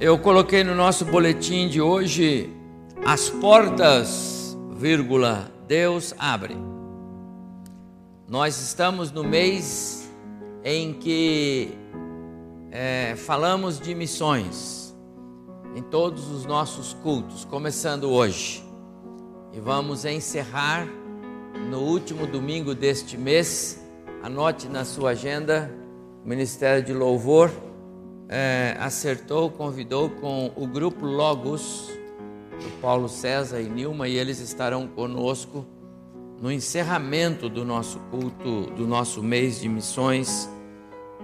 Eu coloquei no nosso boletim de hoje as portas, vírgula, Deus abre. Nós estamos no mês em que é, falamos de missões em todos os nossos cultos, começando hoje. E vamos encerrar no último domingo deste mês. Anote na sua agenda, Ministério de Louvor é, acertou, convidou com o grupo Logos, o Paulo César e Nilma, e eles estarão conosco no encerramento do nosso culto, do nosso mês de missões,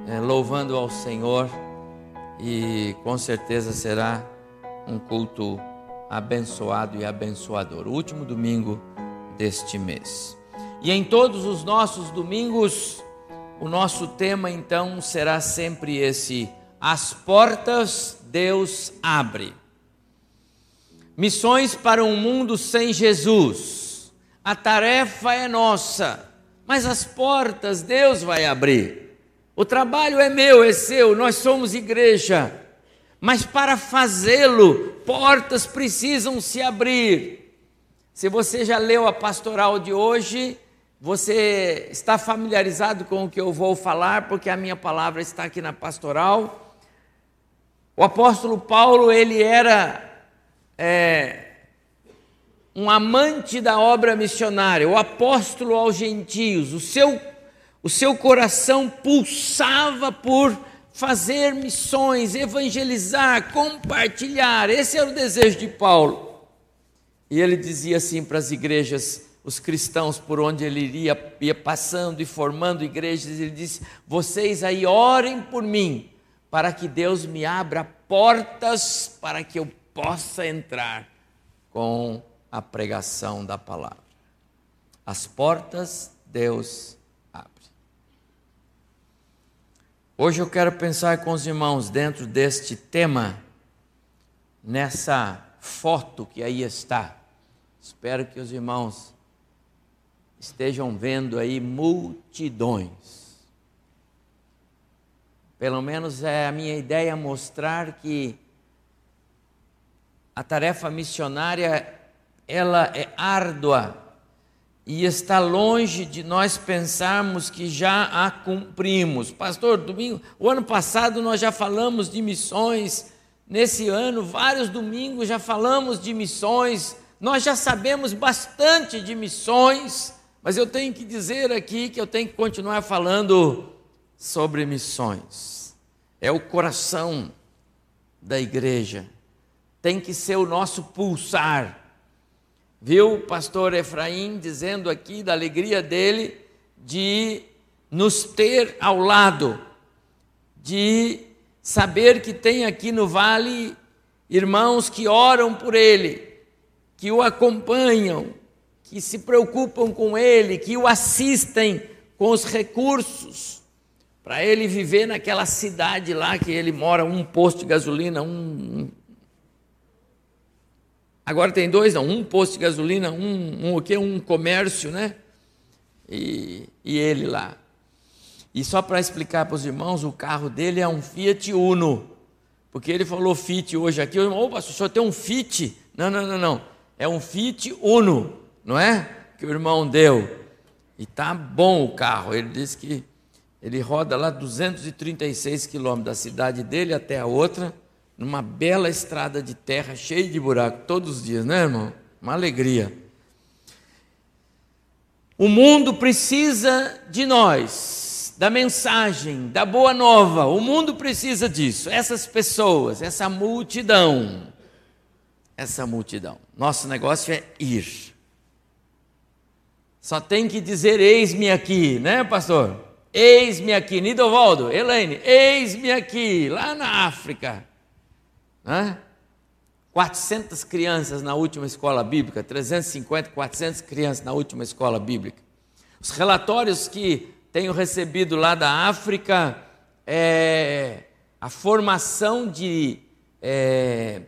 é, louvando ao Senhor, e com certeza será um culto abençoado e abençoador, o último domingo deste mês. E em todos os nossos domingos, o nosso tema então será sempre esse as portas Deus abre. Missões para um mundo sem Jesus. A tarefa é nossa, mas as portas Deus vai abrir. O trabalho é meu, é seu, nós somos igreja. Mas para fazê-lo, portas precisam se abrir. Se você já leu a pastoral de hoje, você está familiarizado com o que eu vou falar, porque a minha palavra está aqui na pastoral. O apóstolo Paulo, ele era é, um amante da obra missionária, o apóstolo aos gentios, o seu, o seu coração pulsava por fazer missões, evangelizar, compartilhar, esse era o desejo de Paulo. E ele dizia assim para as igrejas, os cristãos por onde ele iria, ia passando e formando igrejas, ele disse: Vocês aí orem por mim, para que Deus me abra portas para que eu possa entrar com a pregação da palavra. As portas Deus abre. Hoje eu quero pensar com os irmãos dentro deste tema, nessa foto que aí está. Espero que os irmãos estejam vendo aí multidões pelo menos é a minha ideia mostrar que a tarefa missionária ela é árdua e está longe de nós pensarmos que já a cumprimos. Pastor, domingo, o ano passado nós já falamos de missões, nesse ano vários domingos já falamos de missões, nós já sabemos bastante de missões, mas eu tenho que dizer aqui que eu tenho que continuar falando sobre missões. É o coração da igreja. Tem que ser o nosso pulsar. Viu o pastor Efraim dizendo aqui da alegria dele de nos ter ao lado, de saber que tem aqui no vale irmãos que oram por ele, que o acompanham, que se preocupam com ele, que o assistem com os recursos para ele viver naquela cidade lá que ele mora, um posto de gasolina, um. Agora tem dois, não, um posto de gasolina, um, um o quê? Um comércio, né? E, e ele lá. E só para explicar para os irmãos, o carro dele é um Fiat Uno. Porque ele falou Fit hoje aqui. O irmão, opa, o senhor tem um Fit? Não, não, não, não. É um Fit Uno, não é? Que o irmão deu. E tá bom o carro. Ele disse que ele roda lá 236 quilômetros da cidade dele até a outra, numa bela estrada de terra, cheia de buraco, todos os dias, né, irmão? Uma alegria. O mundo precisa de nós, da mensagem, da boa nova. O mundo precisa disso. Essas pessoas, essa multidão. Essa multidão. Nosso negócio é ir. Só tem que dizer: Eis-me aqui, né, pastor? Eis-me aqui, Nidovaldo, Elaine, eis-me aqui, lá na África. Hã? 400 crianças na última escola bíblica, 350, 400 crianças na última escola bíblica. Os relatórios que tenho recebido lá da África é a formação de é,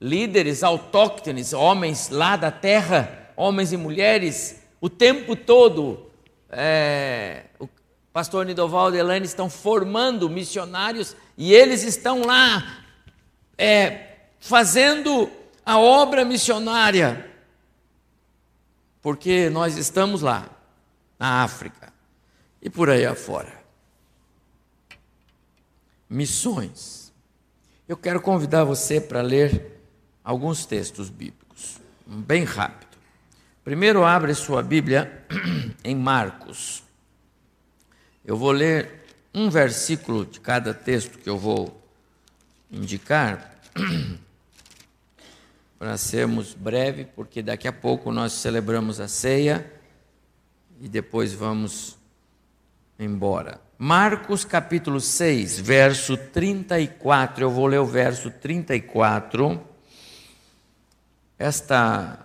líderes autóctones, homens lá da terra, homens e mulheres, o tempo todo. É, o pastor Nidovaldo e Elaine estão formando missionários e eles estão lá é, fazendo a obra missionária, porque nós estamos lá, na África e por aí afora. Missões. Eu quero convidar você para ler alguns textos bíblicos, bem rápido. Primeiro, abre sua Bíblia em Marcos. Eu vou ler um versículo de cada texto que eu vou indicar, para sermos breves, porque daqui a pouco nós celebramos a ceia e depois vamos embora. Marcos capítulo 6, verso 34, eu vou ler o verso 34. Esta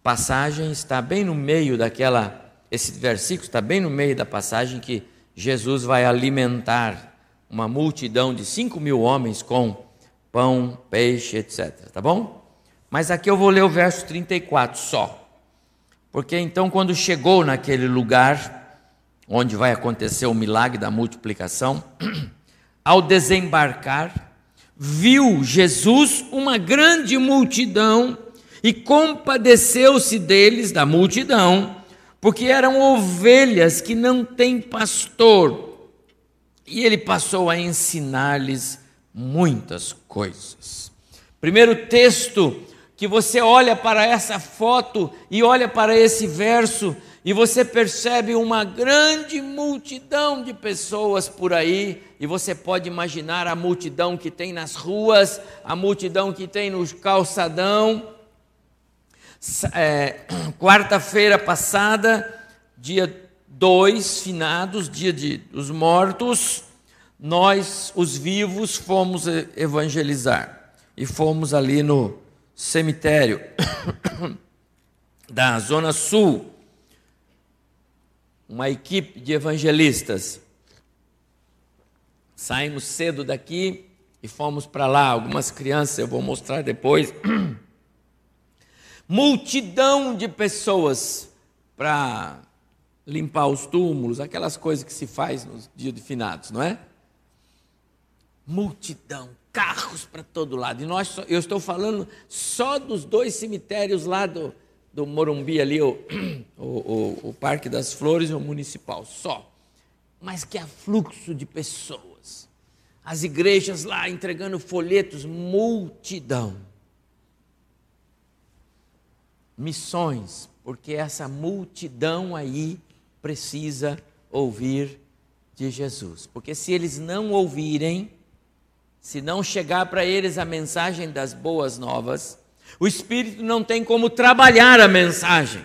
passagem está bem no meio daquela, esse versículo está bem no meio da passagem que Jesus vai alimentar uma multidão de 5 mil homens com pão, peixe, etc. Tá bom? Mas aqui eu vou ler o verso 34 só. Porque então, quando chegou naquele lugar onde vai acontecer o milagre da multiplicação, ao desembarcar, viu Jesus uma grande multidão e compadeceu-se deles, da multidão, porque eram ovelhas que não têm pastor. E ele passou a ensinar-lhes muitas coisas. Primeiro texto que você olha para essa foto e olha para esse verso e você percebe uma grande multidão de pessoas por aí, e você pode imaginar a multidão que tem nas ruas, a multidão que tem no calçadão, é, quarta-feira passada, dia 2, finados, dia de, dos mortos, nós, os vivos, fomos evangelizar. E fomos ali no cemitério da Zona Sul, uma equipe de evangelistas. Saímos cedo daqui e fomos para lá. Algumas crianças, eu vou mostrar depois. multidão de pessoas para limpar os túmulos, aquelas coisas que se faz nos dias de finados, não é? Multidão, carros para todo lado. E nós, eu estou falando só dos dois cemitérios lá do, do Morumbi ali, o, o, o, Parque das Flores e o Municipal, só. Mas que afluxo de pessoas. As igrejas lá entregando folhetos, multidão missões, porque essa multidão aí precisa ouvir de Jesus. Porque se eles não ouvirem, se não chegar para eles a mensagem das boas novas, o Espírito não tem como trabalhar a mensagem.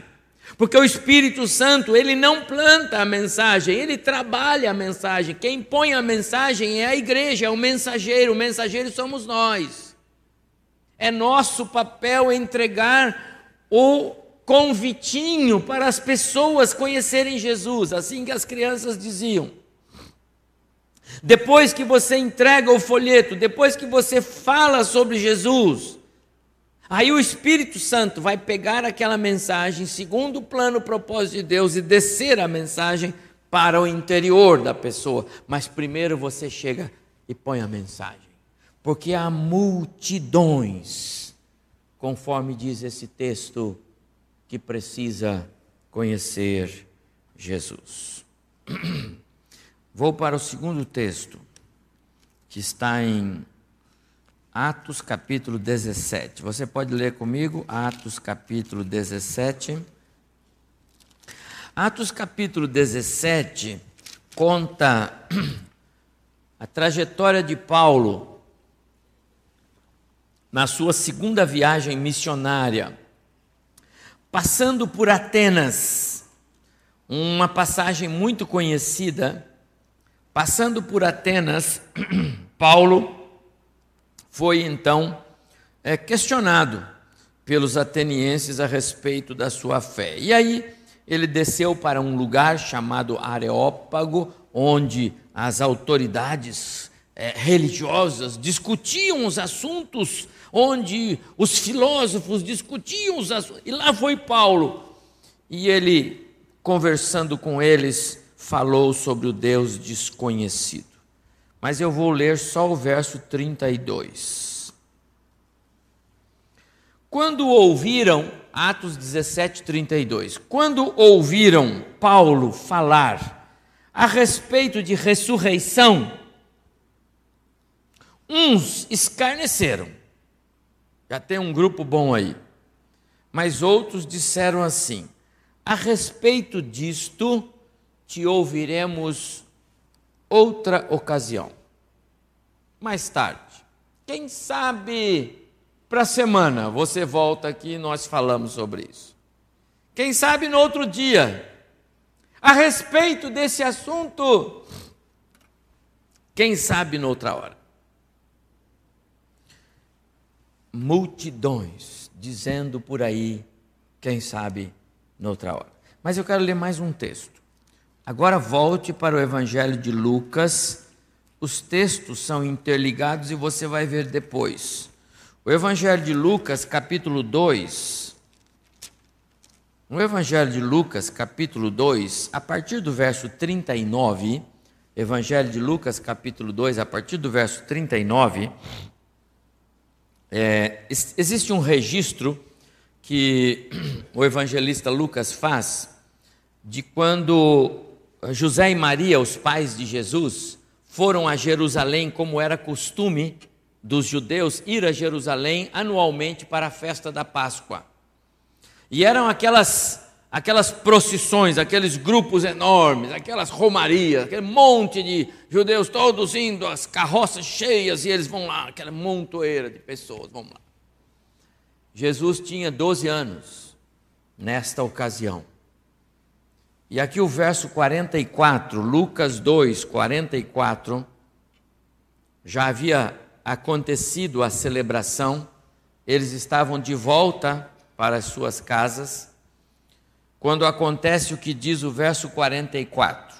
Porque o Espírito Santo, ele não planta a mensagem, ele trabalha a mensagem. Quem põe a mensagem é a igreja, é o mensageiro, o mensageiro somos nós. É nosso papel entregar o convitinho para as pessoas conhecerem Jesus, assim que as crianças diziam. Depois que você entrega o folheto, depois que você fala sobre Jesus, aí o Espírito Santo vai pegar aquela mensagem, segundo o plano propósito de Deus, e descer a mensagem para o interior da pessoa. Mas primeiro você chega e põe a mensagem, porque há multidões conforme diz esse texto, que precisa conhecer Jesus. Vou para o segundo texto, que está em Atos capítulo 17. Você pode ler comigo Atos capítulo 17. Atos capítulo 17 conta a trajetória de Paulo na sua segunda viagem missionária, passando por Atenas, uma passagem muito conhecida. Passando por Atenas, Paulo foi então é, questionado pelos atenienses a respeito da sua fé. E aí ele desceu para um lugar chamado Areópago, onde as autoridades é, religiosas discutiam os assuntos onde os filósofos discutiam os assuntos. E lá foi Paulo. E ele, conversando com eles, falou sobre o Deus desconhecido. mas eu vou ler só o verso 32. Quando ouviram, Atos 17, 32, quando ouviram Paulo falar a respeito de ressurreição, uns escarneceram, já tem um grupo bom aí, mas outros disseram assim: a respeito disto, te ouviremos outra ocasião. Mais tarde. Quem sabe para a semana você volta aqui e nós falamos sobre isso. Quem sabe no outro dia. A respeito desse assunto. Quem sabe noutra hora. Multidões dizendo por aí, quem sabe noutra hora. Mas eu quero ler mais um texto. Agora volte para o Evangelho de Lucas. Os textos são interligados e você vai ver depois. O Evangelho de Lucas, capítulo 2. No Evangelho de Lucas, capítulo 2, a partir do verso 39, Evangelho de Lucas, capítulo 2, a partir do verso 39, é, existe um registro que o evangelista Lucas faz de quando José e Maria, os pais de Jesus, foram a Jerusalém, como era costume dos judeus ir a Jerusalém anualmente para a festa da Páscoa. E eram aquelas aquelas procissões, aqueles grupos enormes, aquelas romarias, aquele monte de judeus todos indo, as carroças cheias e eles vão lá, aquela montoeira de pessoas, vão lá. Jesus tinha 12 anos nesta ocasião. E aqui o verso 44, Lucas 2, 44, já havia acontecido a celebração, eles estavam de volta para as suas casas, quando acontece o que diz o verso 44.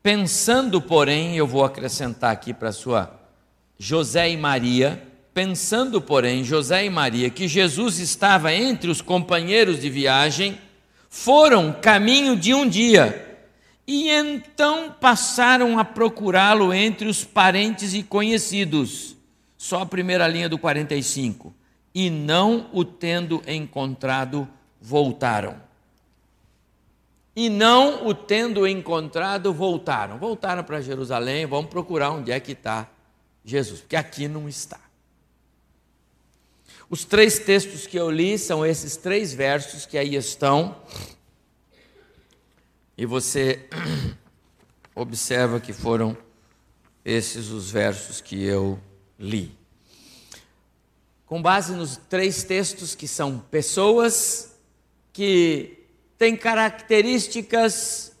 Pensando, porém, eu vou acrescentar aqui para sua José e Maria, Pensando, porém, José e Maria que Jesus estava entre os companheiros de viagem, foram caminho de um dia e então passaram a procurá-lo entre os parentes e conhecidos. Só a primeira linha do 45. E não o tendo encontrado, voltaram. E não o tendo encontrado, voltaram. Voltaram para Jerusalém, vamos procurar onde é que está Jesus, porque aqui não está. Os três textos que eu li são esses três versos que aí estão. E você observa que foram esses os versos que eu li. Com base nos três textos que são pessoas que têm características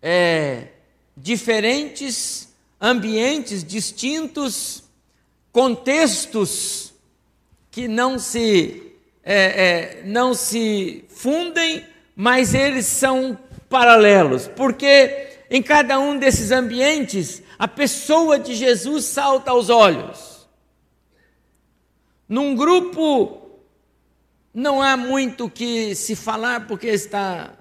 é, diferentes, ambientes distintos, contextos que não se, é, é, não se fundem, mas eles são paralelos, porque em cada um desses ambientes a pessoa de Jesus salta aos olhos. Num grupo não há muito que se falar, porque está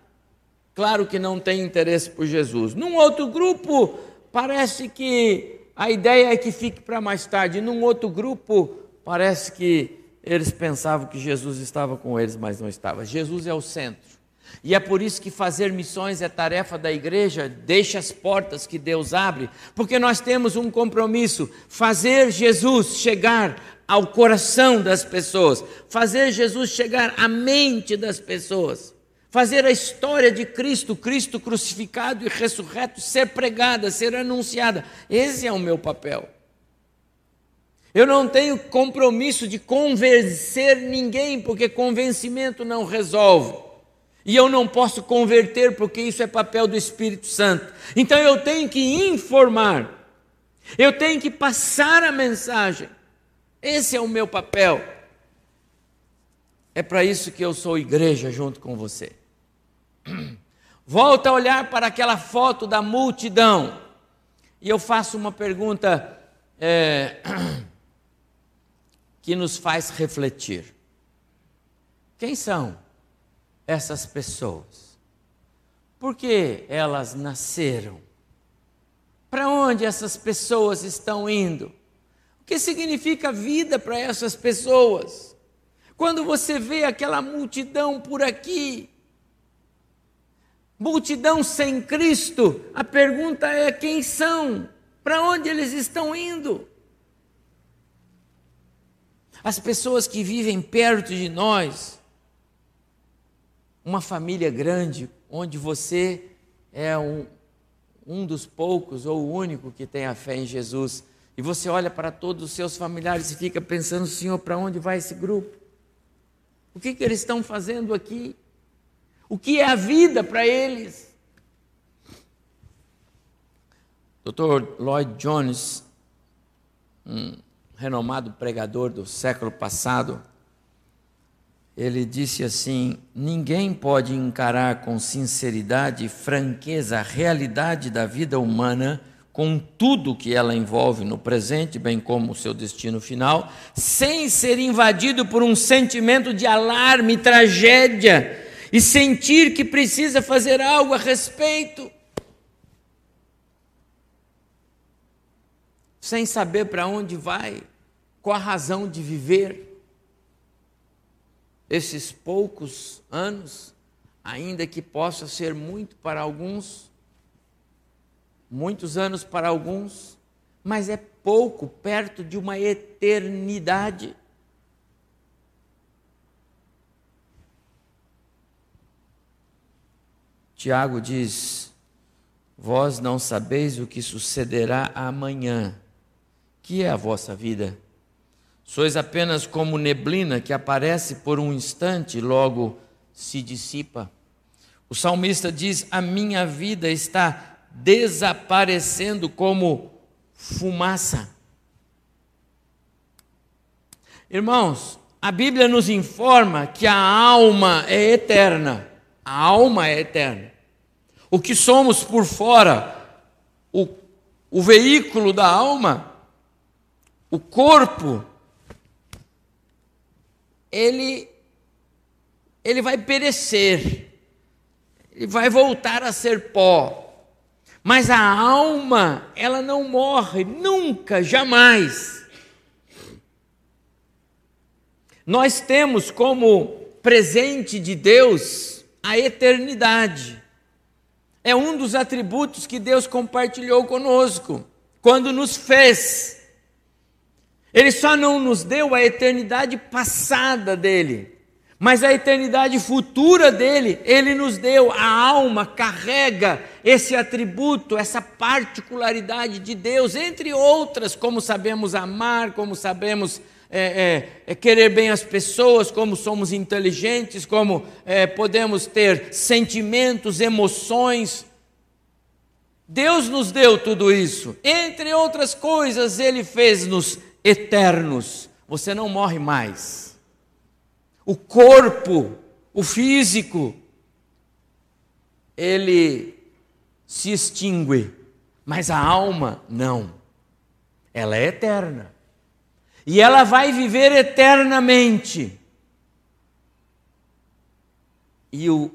claro que não tem interesse por Jesus. Num outro grupo, parece que a ideia é que fique para mais tarde. Num outro grupo, parece que eles pensavam que Jesus estava com eles, mas não estava. Jesus é o centro. E é por isso que fazer missões é tarefa da igreja, deixa as portas que Deus abre, porque nós temos um compromisso: fazer Jesus chegar ao coração das pessoas, fazer Jesus chegar à mente das pessoas, fazer a história de Cristo, Cristo crucificado e ressurreto, ser pregada, ser anunciada. Esse é o meu papel. Eu não tenho compromisso de convencer ninguém, porque convencimento não resolve. E eu não posso converter, porque isso é papel do Espírito Santo. Então eu tenho que informar, eu tenho que passar a mensagem. Esse é o meu papel. É para isso que eu sou igreja junto com você. Volta a olhar para aquela foto da multidão. E eu faço uma pergunta. É... que nos faz refletir. Quem são essas pessoas? Por que elas nasceram? Para onde essas pessoas estão indo? Que significa vida para essas pessoas? Quando você vê aquela multidão por aqui, multidão sem Cristo, a pergunta é: quem são? Para onde eles estão indo? As pessoas que vivem perto de nós, uma família grande, onde você é um, um dos poucos ou o único que tem a fé em Jesus, e você olha para todos os seus familiares e fica pensando, Senhor, para onde vai esse grupo? O que, que eles estão fazendo aqui? O que é a vida para eles? Dr. Lloyd Jones, um renomado pregador do século passado, ele disse assim: ninguém pode encarar com sinceridade e franqueza a realidade da vida humana, com tudo que ela envolve no presente, bem como o seu destino final, sem ser invadido por um sentimento de alarme, tragédia e sentir que precisa fazer algo a respeito. Sem saber para onde vai, qual a razão de viver esses poucos anos, ainda que possa ser muito para alguns, muitos anos para alguns, mas é pouco perto de uma eternidade. Tiago diz: Vós não sabeis o que sucederá amanhã, que é a vossa vida. Sois apenas como neblina que aparece por um instante e logo se dissipa. O salmista diz: A minha vida está desaparecendo como fumaça. Irmãos, a Bíblia nos informa que a alma é eterna. A alma é eterna. O que somos por fora, o, o veículo da alma, o corpo, ele, ele vai perecer, ele vai voltar a ser pó. Mas a alma, ela não morre nunca, jamais. Nós temos como presente de Deus a eternidade. É um dos atributos que Deus compartilhou conosco quando nos fez. Ele só não nos deu a eternidade passada dele, mas a eternidade futura dele, ele nos deu. A alma carrega esse atributo, essa particularidade de Deus, entre outras, como sabemos amar, como sabemos é, é, é, querer bem as pessoas, como somos inteligentes, como é, podemos ter sentimentos, emoções. Deus nos deu tudo isso. Entre outras coisas, Ele fez-nos eternos. Você não morre mais. O corpo, o físico, ele se extingue, mas a alma não. Ela é eterna. E ela vai viver eternamente. E o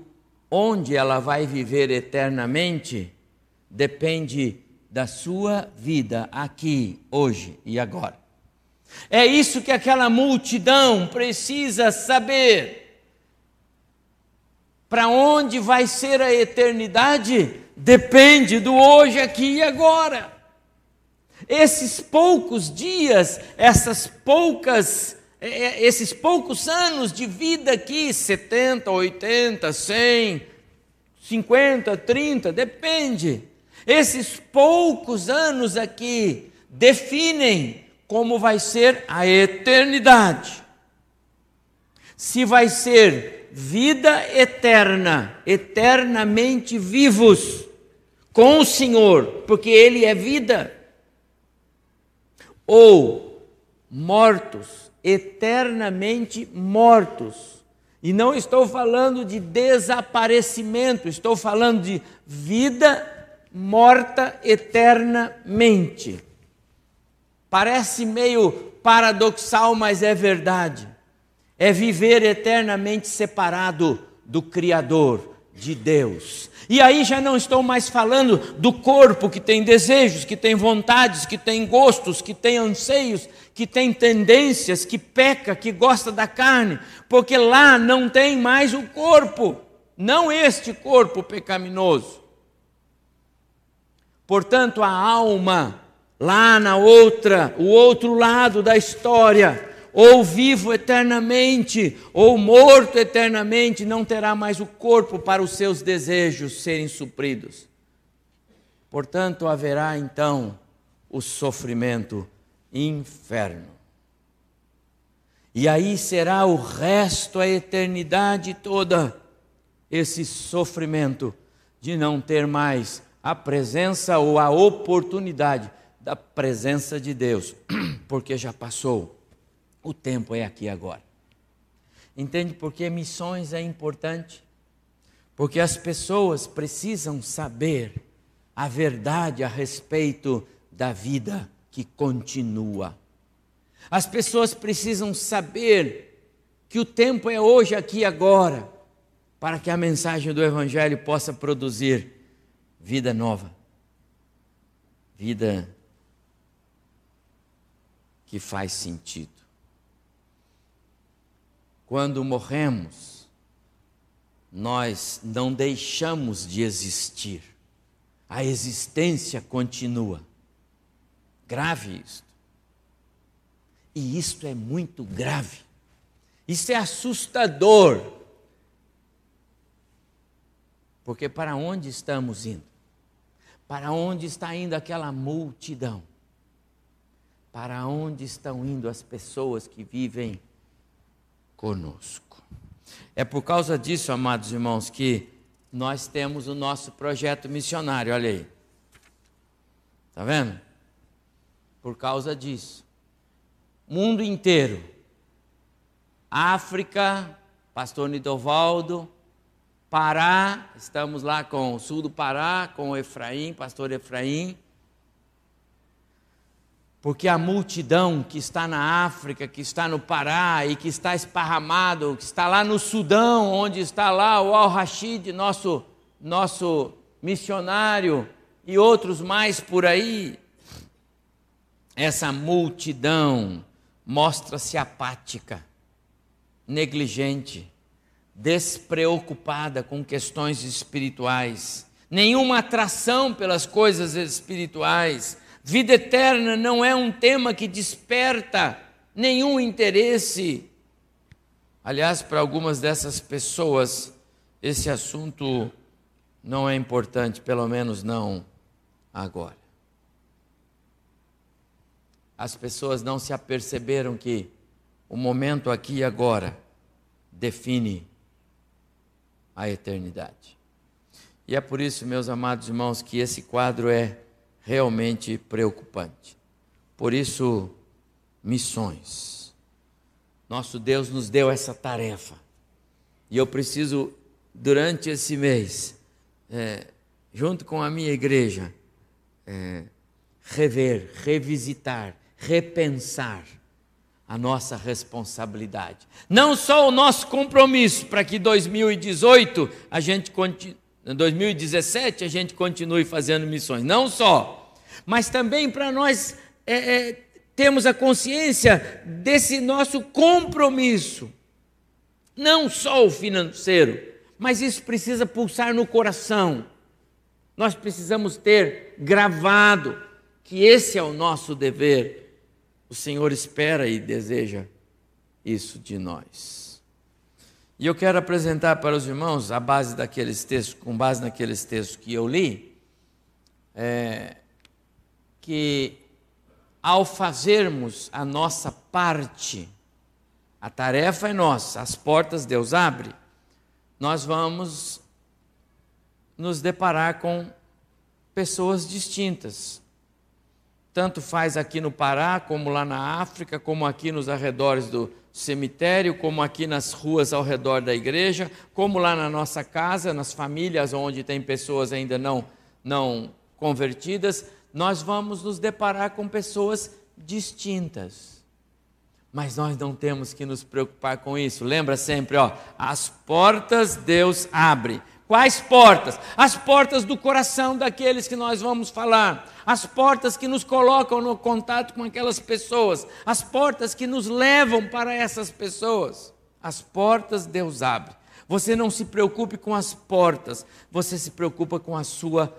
onde ela vai viver eternamente depende da sua vida aqui, hoje e agora. É isso que aquela multidão precisa saber. Para onde vai ser a eternidade depende do hoje, aqui e agora. Esses poucos dias, essas poucas, é, é, esses poucos anos de vida aqui, 70, 80, 100, 50, 30, depende. Esses poucos anos aqui definem como vai ser a eternidade. Se vai ser vida eterna, eternamente vivos com o Senhor, porque Ele é vida, ou mortos, eternamente mortos. E não estou falando de desaparecimento, estou falando de vida morta eternamente. Parece meio paradoxal, mas é verdade. É viver eternamente separado do Criador, de Deus. E aí já não estou mais falando do corpo que tem desejos, que tem vontades, que tem gostos, que tem anseios, que tem tendências, que peca, que gosta da carne, porque lá não tem mais o corpo, não este corpo pecaminoso. Portanto, a alma, lá na outra, o outro lado da história, ou vivo eternamente, ou morto eternamente, não terá mais o corpo para os seus desejos serem supridos. Portanto, haverá então o sofrimento inferno. E aí será o resto, a eternidade toda, esse sofrimento de não ter mais a presença ou a oportunidade da presença de Deus, porque já passou. O tempo é aqui agora. Entende por que missões é importante? Porque as pessoas precisam saber a verdade a respeito da vida que continua. As pessoas precisam saber que o tempo é hoje, aqui agora, para que a mensagem do Evangelho possa produzir vida nova, vida que faz sentido. Quando morremos, nós não deixamos de existir, a existência continua. Grave isto. E isto é muito grave. Isso é assustador. Porque para onde estamos indo? Para onde está indo aquela multidão? Para onde estão indo as pessoas que vivem conosco. É por causa disso, amados irmãos, que nós temos o nosso projeto missionário, olha aí. Está vendo? Por causa disso. Mundo inteiro. África, pastor Nidovaldo, Pará, estamos lá com o sul do Pará, com o Efraim, pastor Efraim porque a multidão que está na África, que está no Pará e que está esparramado, que está lá no Sudão, onde está lá o Al-Rashid, nosso, nosso missionário, e outros mais por aí, essa multidão mostra-se apática, negligente, despreocupada com questões espirituais, nenhuma atração pelas coisas espirituais, Vida eterna não é um tema que desperta nenhum interesse. Aliás, para algumas dessas pessoas, esse assunto não é importante, pelo menos não agora. As pessoas não se aperceberam que o momento aqui e agora define a eternidade. E é por isso, meus amados irmãos, que esse quadro é realmente preocupante. Por isso, missões. Nosso Deus nos deu essa tarefa. E eu preciso, durante esse mês, é, junto com a minha igreja, é, rever, revisitar, repensar a nossa responsabilidade. Não só o nosso compromisso para que 2018 a gente continue em 2017 a gente continue fazendo missões. Não só, mas também para nós é, é, termos a consciência desse nosso compromisso. Não só o financeiro, mas isso precisa pulsar no coração. Nós precisamos ter gravado que esse é o nosso dever. O Senhor espera e deseja isso de nós. E eu quero apresentar para os irmãos, a base daqueles textos, com base naqueles textos que eu li, é, que ao fazermos a nossa parte, a tarefa é nossa, as portas Deus abre, nós vamos nos deparar com pessoas distintas. Tanto faz aqui no Pará, como lá na África, como aqui nos arredores do, cemitério, como aqui nas ruas ao redor da igreja, como lá na nossa casa, nas famílias onde tem pessoas ainda não, não convertidas, nós vamos nos deparar com pessoas distintas. Mas nós não temos que nos preocupar com isso. Lembra sempre, ó, as portas Deus abre, Quais portas? As portas do coração daqueles que nós vamos falar, as portas que nos colocam no contato com aquelas pessoas, as portas que nos levam para essas pessoas. As portas Deus abre. Você não se preocupe com as portas, você se preocupa com a sua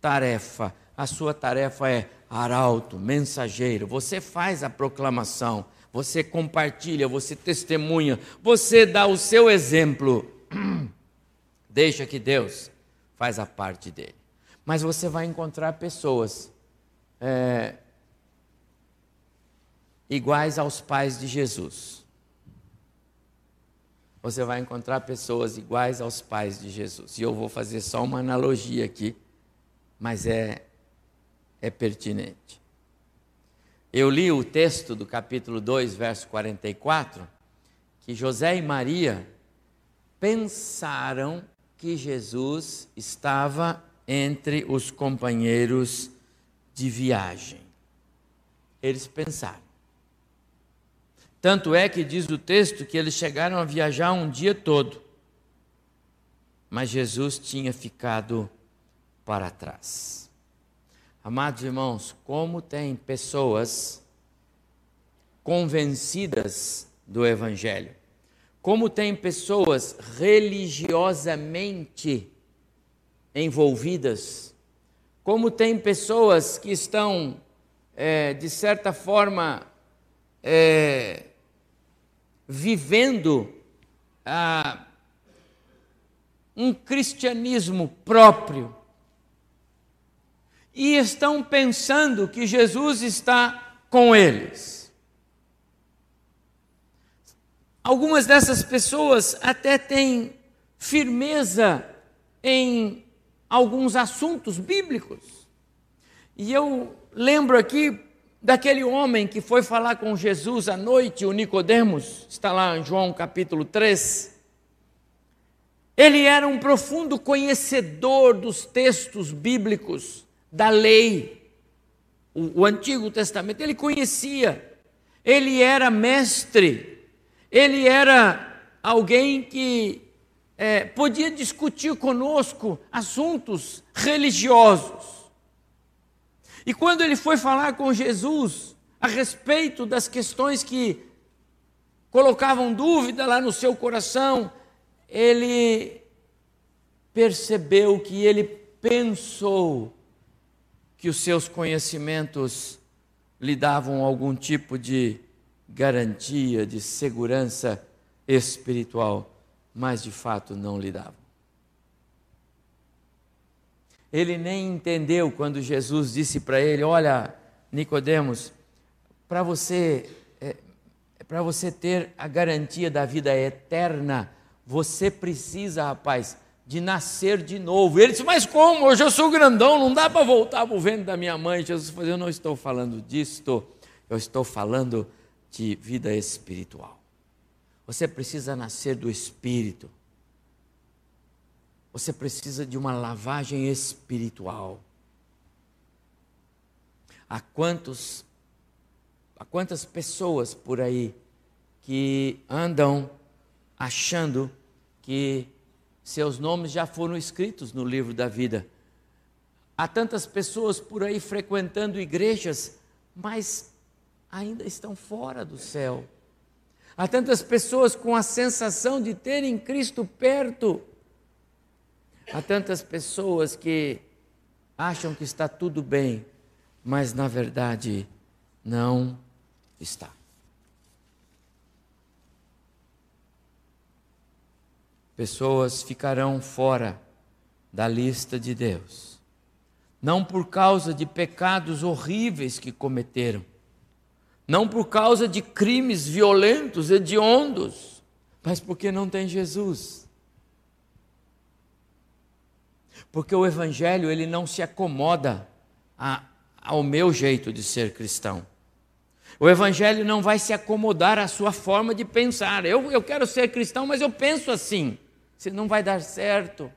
tarefa. A sua tarefa é arauto, mensageiro. Você faz a proclamação, você compartilha, você testemunha, você dá o seu exemplo. Deixa que Deus faz a parte dele. Mas você vai encontrar pessoas é, iguais aos pais de Jesus. Você vai encontrar pessoas iguais aos pais de Jesus. E eu vou fazer só uma analogia aqui, mas é, é pertinente. Eu li o texto do capítulo 2, verso 44, que José e Maria pensaram que Jesus estava entre os companheiros de viagem. Eles pensaram. Tanto é que diz o texto que eles chegaram a viajar um dia todo, mas Jesus tinha ficado para trás. Amados irmãos, como tem pessoas convencidas do Evangelho, como tem pessoas religiosamente envolvidas, como tem pessoas que estão, é, de certa forma, é, vivendo ah, um cristianismo próprio e estão pensando que Jesus está com eles. Algumas dessas pessoas até têm firmeza em alguns assuntos bíblicos. E eu lembro aqui daquele homem que foi falar com Jesus à noite, o Nicodemos, está lá em João capítulo 3. Ele era um profundo conhecedor dos textos bíblicos, da lei, o, o Antigo Testamento, ele conhecia, ele era mestre ele era alguém que é, podia discutir conosco assuntos religiosos. E quando ele foi falar com Jesus a respeito das questões que colocavam dúvida lá no seu coração, ele percebeu que ele pensou que os seus conhecimentos lhe davam algum tipo de garantia de segurança espiritual, mas de fato não lhe davam. Ele nem entendeu quando Jesus disse para ele: Olha, Nicodemos, para você é, para você ter a garantia da vida eterna, você precisa, rapaz, de nascer de novo. Ele disse: Mas como? Hoje eu sou grandão, não dá para voltar para o vento da minha mãe. Jesus falou: Eu não estou falando disto, eu estou falando de vida espiritual. Você precisa nascer do espírito. Você precisa de uma lavagem espiritual. Há quantos há quantas pessoas por aí que andam achando que seus nomes já foram escritos no livro da vida. Há tantas pessoas por aí frequentando igrejas, mas ainda estão fora do céu. Há tantas pessoas com a sensação de terem Cristo perto. Há tantas pessoas que acham que está tudo bem, mas na verdade não está. Pessoas ficarão fora da lista de Deus, não por causa de pecados horríveis que cometeram, não por causa de crimes violentos, hediondos, mas porque não tem Jesus. Porque o Evangelho ele não se acomoda a, ao meu jeito de ser cristão. O Evangelho não vai se acomodar à sua forma de pensar. Eu, eu quero ser cristão, mas eu penso assim. Você não vai dar certo.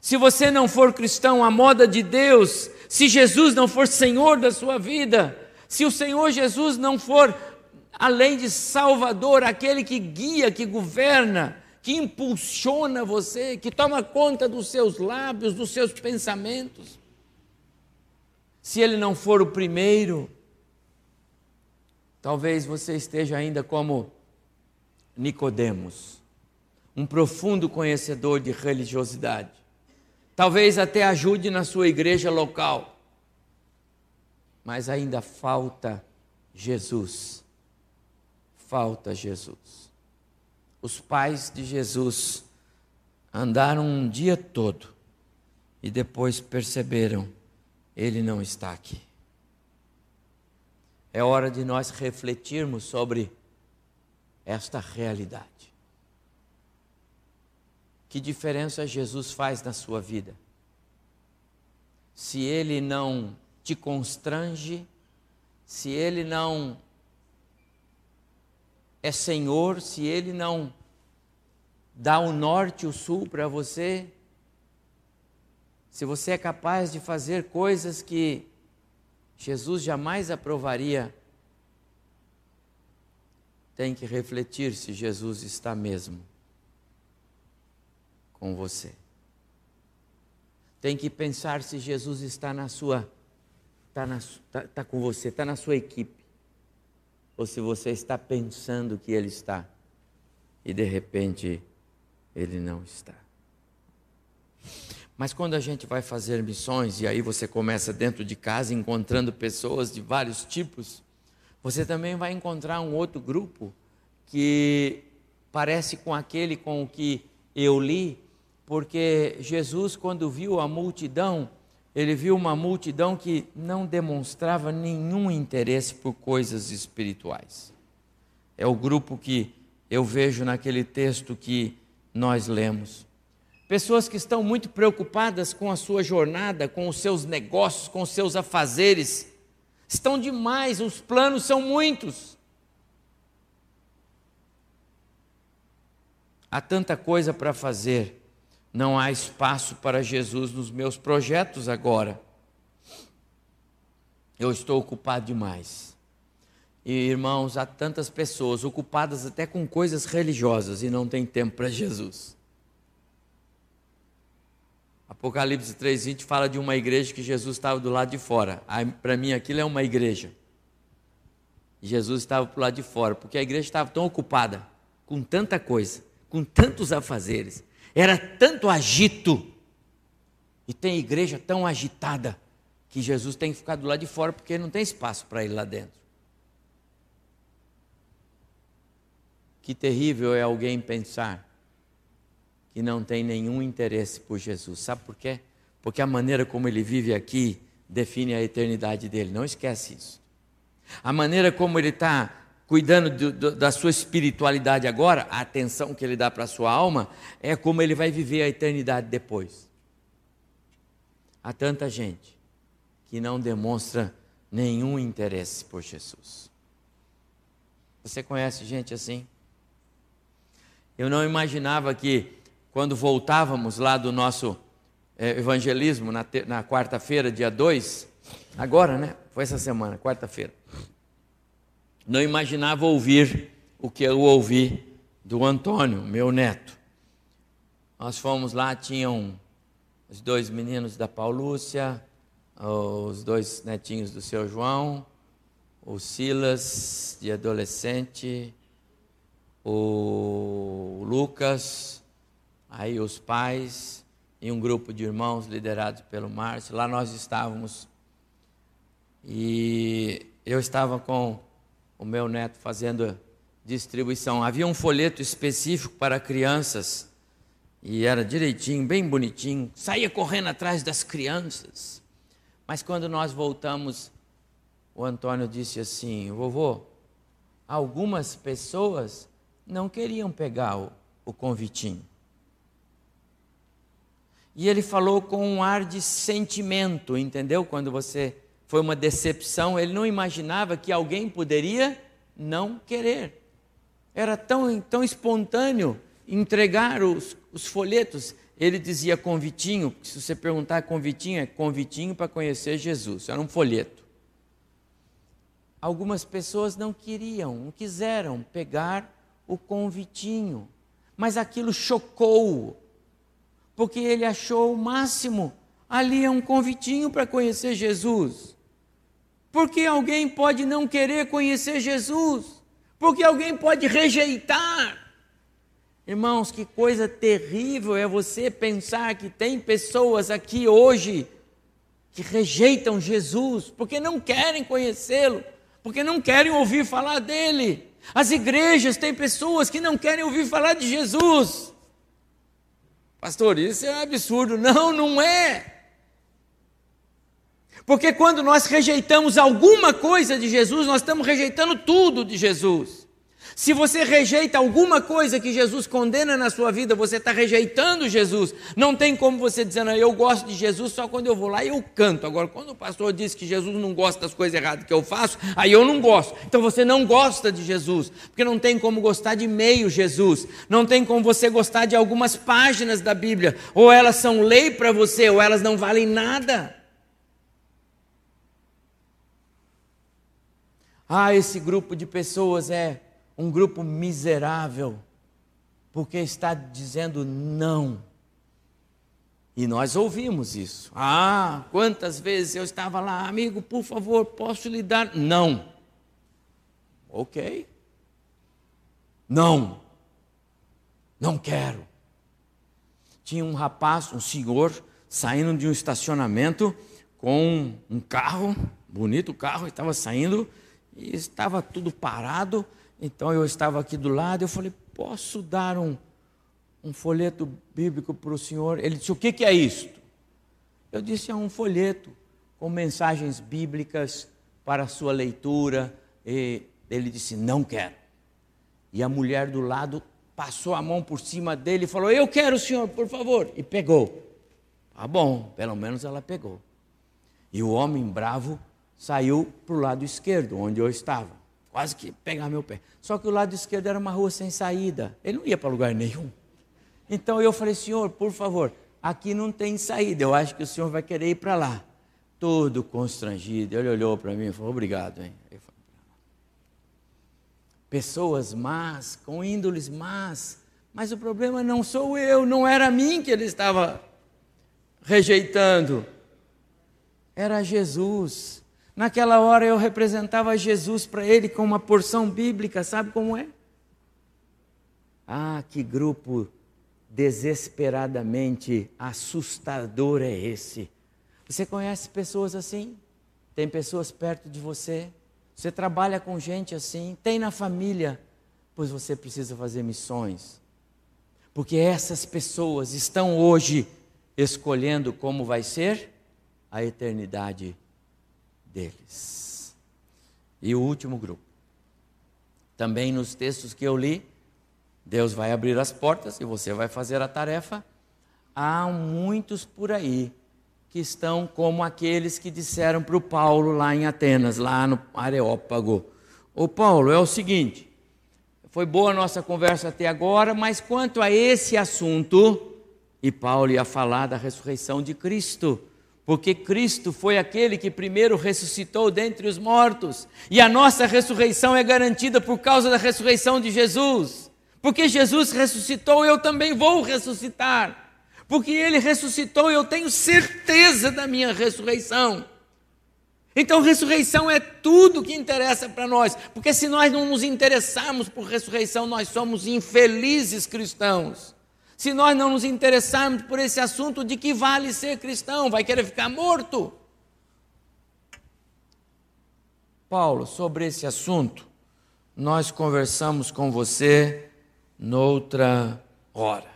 Se você não for cristão à moda de Deus, se Jesus não for Senhor da sua vida, se o Senhor Jesus não for, além de Salvador, aquele que guia, que governa, que impulsiona você, que toma conta dos seus lábios, dos seus pensamentos. Se ele não for o primeiro, talvez você esteja ainda como Nicodemos, um profundo conhecedor de religiosidade. Talvez até ajude na sua igreja local. Mas ainda falta Jesus. Falta Jesus. Os pais de Jesus andaram um dia todo e depois perceberam: ele não está aqui. É hora de nós refletirmos sobre esta realidade. Que diferença Jesus faz na sua vida? Se ele não te constrange, se ele não é Senhor, se ele não dá o norte e o sul para você, se você é capaz de fazer coisas que Jesus jamais aprovaria, tem que refletir se Jesus está mesmo com você. Tem que pensar se Jesus está na sua, está, está, está com você, está na sua equipe. Ou se você está pensando que Ele está e de repente Ele não está. Mas quando a gente vai fazer missões, e aí você começa dentro de casa encontrando pessoas de vários tipos, você também vai encontrar um outro grupo que parece com aquele com o que eu li, porque Jesus, quando viu a multidão, ele viu uma multidão que não demonstrava nenhum interesse por coisas espirituais. É o grupo que eu vejo naquele texto que nós lemos. Pessoas que estão muito preocupadas com a sua jornada, com os seus negócios, com os seus afazeres. Estão demais, os planos são muitos. Há tanta coisa para fazer não há espaço para Jesus nos meus projetos agora. Eu estou ocupado demais. E irmãos, há tantas pessoas ocupadas até com coisas religiosas e não tem tempo para Jesus. Apocalipse 3:20 fala de uma igreja que Jesus estava do lado de fora. Para mim aquilo é uma igreja. Jesus estava para o lado de fora, porque a igreja estava tão ocupada com tanta coisa, com tantos afazeres, era tanto agito. E tem igreja tão agitada que Jesus tem que ficar do lado de fora porque não tem espaço para ir lá dentro. Que terrível é alguém pensar que não tem nenhum interesse por Jesus. Sabe por quê? Porque a maneira como ele vive aqui define a eternidade dele. Não esquece isso. A maneira como ele está cuidando do, do, da sua espiritualidade agora, a atenção que ele dá para a sua alma, é como ele vai viver a eternidade depois. Há tanta gente que não demonstra nenhum interesse por Jesus. Você conhece gente assim? Eu não imaginava que, quando voltávamos lá do nosso é, evangelismo, na, na quarta-feira, dia 2, agora, né? Foi essa semana, quarta-feira não imaginava ouvir o que eu ouvi do Antônio, meu neto. Nós fomos lá, tinham os dois meninos da Paulúcia, os dois netinhos do seu João, o Silas, de adolescente, o Lucas, aí os pais e um grupo de irmãos liderados pelo Márcio. Lá nós estávamos e eu estava com o meu neto fazendo distribuição. Havia um folheto específico para crianças e era direitinho, bem bonitinho. Saía correndo atrás das crianças. Mas quando nós voltamos, o Antônio disse assim: Vovô, algumas pessoas não queriam pegar o, o convitinho. E ele falou com um ar de sentimento, entendeu? Quando você foi uma decepção, ele não imaginava que alguém poderia não querer. Era tão, tão espontâneo entregar os, os folhetos. Ele dizia convitinho, se você perguntar convitinho, é convitinho para conhecer Jesus, era um folheto. Algumas pessoas não queriam, não quiseram pegar o convitinho, mas aquilo chocou, porque ele achou o máximo. Ali é um convitinho para conhecer Jesus. Porque alguém pode não querer conhecer Jesus? Porque alguém pode rejeitar. Irmãos, que coisa terrível é você pensar que tem pessoas aqui hoje que rejeitam Jesus porque não querem conhecê-lo, porque não querem ouvir falar dele. As igrejas têm pessoas que não querem ouvir falar de Jesus. Pastor, isso é um absurdo. Não, não é. Porque quando nós rejeitamos alguma coisa de Jesus, nós estamos rejeitando tudo de Jesus. Se você rejeita alguma coisa que Jesus condena na sua vida, você está rejeitando Jesus. Não tem como você dizer, não, eu gosto de Jesus só quando eu vou lá e eu canto. Agora, quando o pastor diz que Jesus não gosta das coisas erradas que eu faço, aí eu não gosto. Então você não gosta de Jesus, porque não tem como gostar de meio Jesus. Não tem como você gostar de algumas páginas da Bíblia. Ou elas são lei para você, ou elas não valem nada. Ah, esse grupo de pessoas é um grupo miserável, porque está dizendo não. E nós ouvimos isso. Ah, quantas vezes eu estava lá, amigo, por favor, posso lhe dar? Não. Ok. Não. Não quero. Tinha um rapaz, um senhor, saindo de um estacionamento com um carro, bonito carro, estava saindo e estava tudo parado então eu estava aqui do lado, eu falei, posso dar um, um folheto bíblico para o senhor? Ele disse, o que, que é isto? Eu disse, é um folheto com mensagens bíblicas para a sua leitura. E ele disse, não quero. E a mulher do lado passou a mão por cima dele e falou, eu quero, senhor, por favor. E pegou. Tá bom, pelo menos ela pegou. E o homem bravo saiu para o lado esquerdo, onde eu estava quase que pegar meu pé. Só que o lado esquerdo era uma rua sem saída, ele não ia para lugar nenhum. Então eu falei, senhor, por favor, aqui não tem saída, eu acho que o senhor vai querer ir para lá. Todo constrangido, ele olhou para mim e falou, obrigado, hein? Pessoas más, com índoles más, mas o problema não sou eu, não era mim que ele estava rejeitando, era Jesus. Naquela hora eu representava Jesus para ele com uma porção bíblica, sabe como é? Ah, que grupo desesperadamente assustador é esse. Você conhece pessoas assim? Tem pessoas perto de você? Você trabalha com gente assim? Tem na família? Pois você precisa fazer missões. Porque essas pessoas estão hoje escolhendo como vai ser a eternidade deles. E o último grupo. Também nos textos que eu li, Deus vai abrir as portas e você vai fazer a tarefa. Há muitos por aí que estão como aqueles que disseram para o Paulo lá em Atenas, lá no Areópago: Ô Paulo, é o seguinte, foi boa a nossa conversa até agora, mas quanto a esse assunto, e Paulo ia falar da ressurreição de Cristo porque Cristo foi aquele que primeiro ressuscitou dentre os mortos, e a nossa ressurreição é garantida por causa da ressurreição de Jesus. Porque Jesus ressuscitou, eu também vou ressuscitar. Porque ele ressuscitou, eu tenho certeza da minha ressurreição. Então, ressurreição é tudo que interessa para nós, porque se nós não nos interessarmos por ressurreição, nós somos infelizes cristãos. Se nós não nos interessarmos por esse assunto, de que vale ser cristão? Vai querer ficar morto? Paulo, sobre esse assunto, nós conversamos com você noutra hora.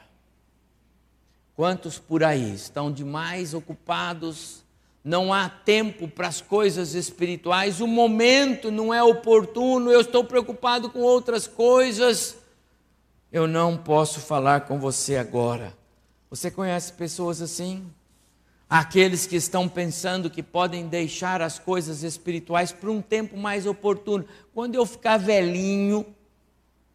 Quantos por aí estão demais ocupados? Não há tempo para as coisas espirituais, o momento não é oportuno, eu estou preocupado com outras coisas eu não posso falar com você agora. Você conhece pessoas assim? Aqueles que estão pensando que podem deixar as coisas espirituais para um tempo mais oportuno. Quando eu ficar velhinho,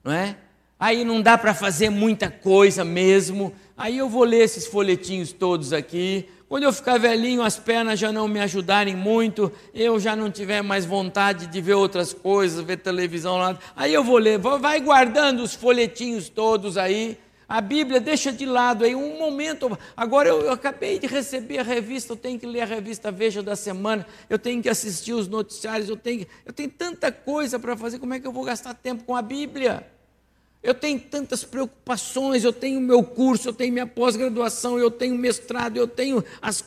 não é? Aí não dá para fazer muita coisa mesmo. Aí eu vou ler esses folhetinhos todos aqui, quando eu ficar velhinho, as pernas já não me ajudarem muito, eu já não tiver mais vontade de ver outras coisas, ver televisão lá, aí eu vou ler, vai guardando os folhetinhos todos aí, a Bíblia deixa de lado aí um momento. Agora eu, eu, acabei de receber a revista, eu tenho que ler a revista Veja da semana, eu tenho que assistir os noticiários, eu tenho, eu tenho tanta coisa para fazer, como é que eu vou gastar tempo com a Bíblia? Eu tenho tantas preocupações, eu tenho meu curso, eu tenho minha pós-graduação, eu tenho mestrado, eu tenho as,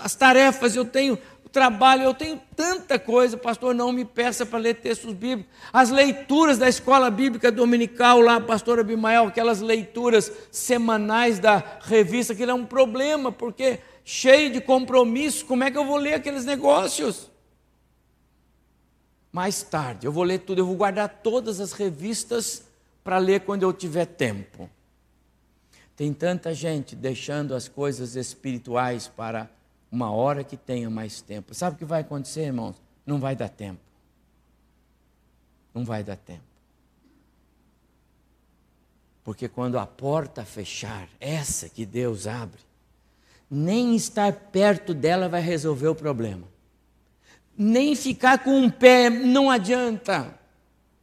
as tarefas, eu tenho trabalho, eu tenho tanta coisa, pastor, não me peça para ler textos bíblicos. As leituras da escola bíblica dominical lá, pastor Abimael, aquelas leituras semanais da revista, aquilo é um problema, porque cheio de compromisso, como é que eu vou ler aqueles negócios? Mais tarde, eu vou ler tudo, eu vou guardar todas as revistas para ler quando eu tiver tempo. Tem tanta gente deixando as coisas espirituais para uma hora que tenha mais tempo. Sabe o que vai acontecer, irmãos? Não vai dar tempo. Não vai dar tempo. Porque quando a porta fechar, essa que Deus abre, nem estar perto dela vai resolver o problema. Nem ficar com um pé não adianta.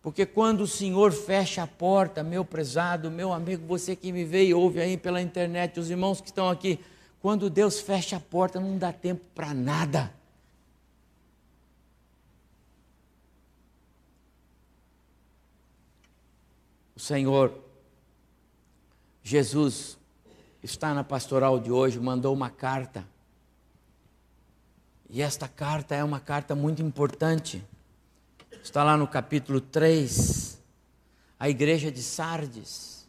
Porque quando o Senhor fecha a porta, meu prezado, meu amigo, você que me vê e ouve aí pela internet, os irmãos que estão aqui, quando Deus fecha a porta, não dá tempo para nada. O Senhor Jesus está na pastoral de hoje, mandou uma carta. E esta carta é uma carta muito importante. Está lá no capítulo 3, a igreja de Sardes.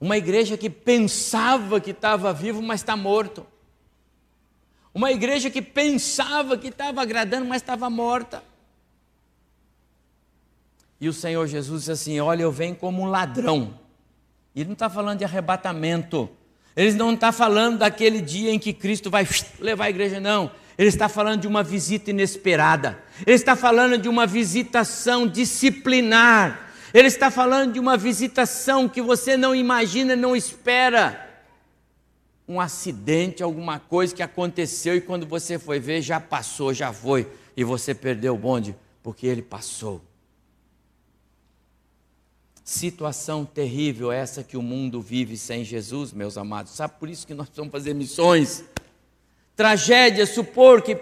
Uma igreja que pensava que estava vivo, mas está morto. Uma igreja que pensava que estava agradando, mas estava morta. E o Senhor Jesus disse assim: Olha, eu venho como um ladrão. Ele não está falando de arrebatamento. Ele não está falando daquele dia em que Cristo vai levar a igreja, não. Ele está falando de uma visita inesperada. Ele está falando de uma visitação disciplinar ele está falando de uma visitação que você não imagina, não espera. Um acidente, alguma coisa que aconteceu e quando você foi ver, já passou, já foi, e você perdeu o bonde porque ele passou. Situação terrível essa que o mundo vive sem Jesus, meus amados. Sabe por isso que nós precisamos fazer missões? Tragédia, supor que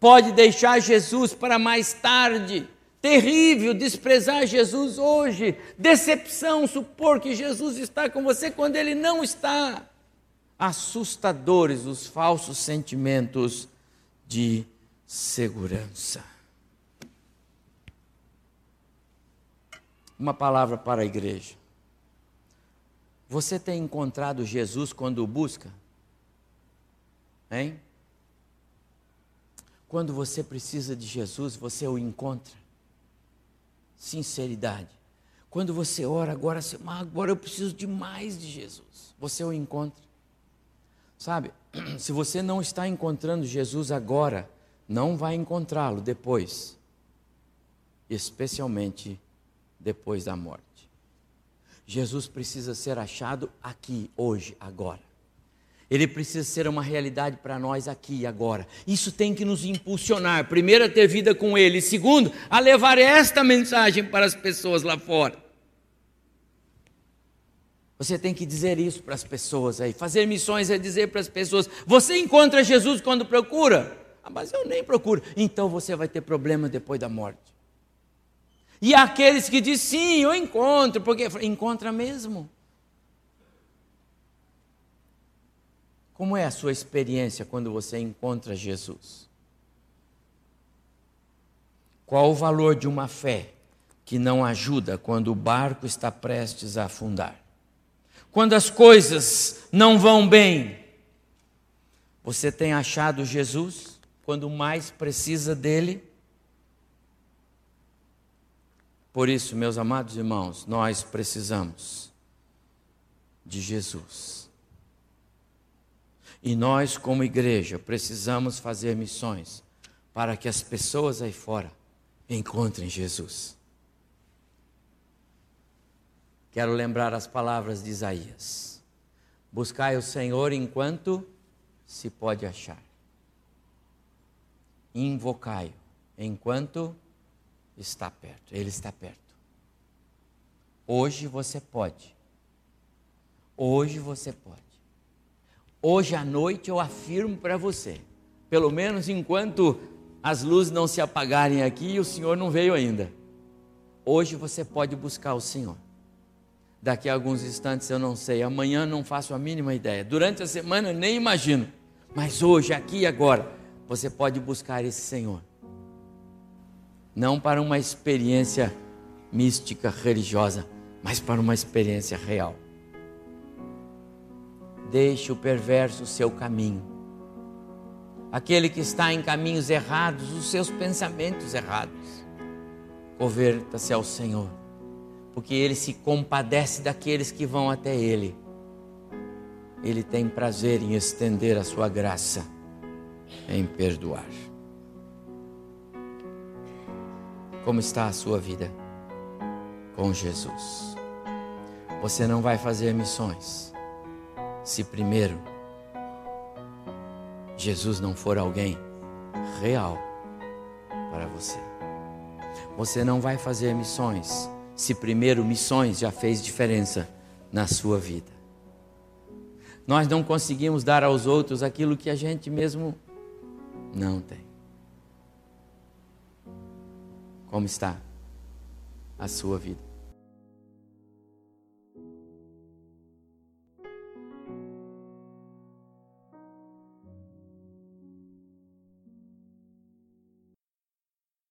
pode deixar Jesus para mais tarde. Terrível desprezar Jesus hoje. Decepção supor que Jesus está com você quando ele não está. Assustadores os falsos sentimentos de segurança. Uma palavra para a igreja. Você tem encontrado Jesus quando o busca? Hein? Quando você precisa de Jesus, você o encontra sinceridade. Quando você ora, agora, agora eu preciso de mais de Jesus. Você o encontra. Sabe, se você não está encontrando Jesus agora, não vai encontrá-lo depois. Especialmente depois da morte. Jesus precisa ser achado aqui, hoje, agora. Ele precisa ser uma realidade para nós aqui e agora. Isso tem que nos impulsionar, primeiro, a ter vida com Ele, segundo, a levar esta mensagem para as pessoas lá fora. Você tem que dizer isso para as pessoas aí. Fazer missões é dizer para as pessoas: você encontra Jesus quando procura? Ah, mas eu nem procuro. Então você vai ter problema depois da morte. E aqueles que dizem sim, eu encontro, porque encontra mesmo. Como é a sua experiência quando você encontra Jesus? Qual o valor de uma fé que não ajuda quando o barco está prestes a afundar? Quando as coisas não vão bem, você tem achado Jesus quando mais precisa dele? Por isso, meus amados irmãos, nós precisamos de Jesus. E nós, como igreja, precisamos fazer missões para que as pessoas aí fora encontrem Jesus. Quero lembrar as palavras de Isaías: Buscai o Senhor enquanto se pode achar, invocai-o enquanto está perto, ele está perto. Hoje você pode. Hoje você pode. Hoje à noite eu afirmo para você, pelo menos enquanto as luzes não se apagarem aqui e o Senhor não veio ainda. Hoje você pode buscar o Senhor. Daqui a alguns instantes eu não sei, amanhã não faço a mínima ideia. Durante a semana nem imagino. Mas hoje, aqui e agora, você pode buscar esse Senhor. Não para uma experiência mística, religiosa, mas para uma experiência real. Deixe o perverso seu caminho. Aquele que está em caminhos errados, os seus pensamentos errados. Converta-se ao Senhor, porque Ele se compadece daqueles que vão até Ele. Ele tem prazer em estender a sua graça, em perdoar. Como está a sua vida com Jesus? Você não vai fazer missões se primeiro Jesus não for alguém real para você. Você não vai fazer missões se primeiro missões já fez diferença na sua vida. Nós não conseguimos dar aos outros aquilo que a gente mesmo não tem. Como está a sua vida?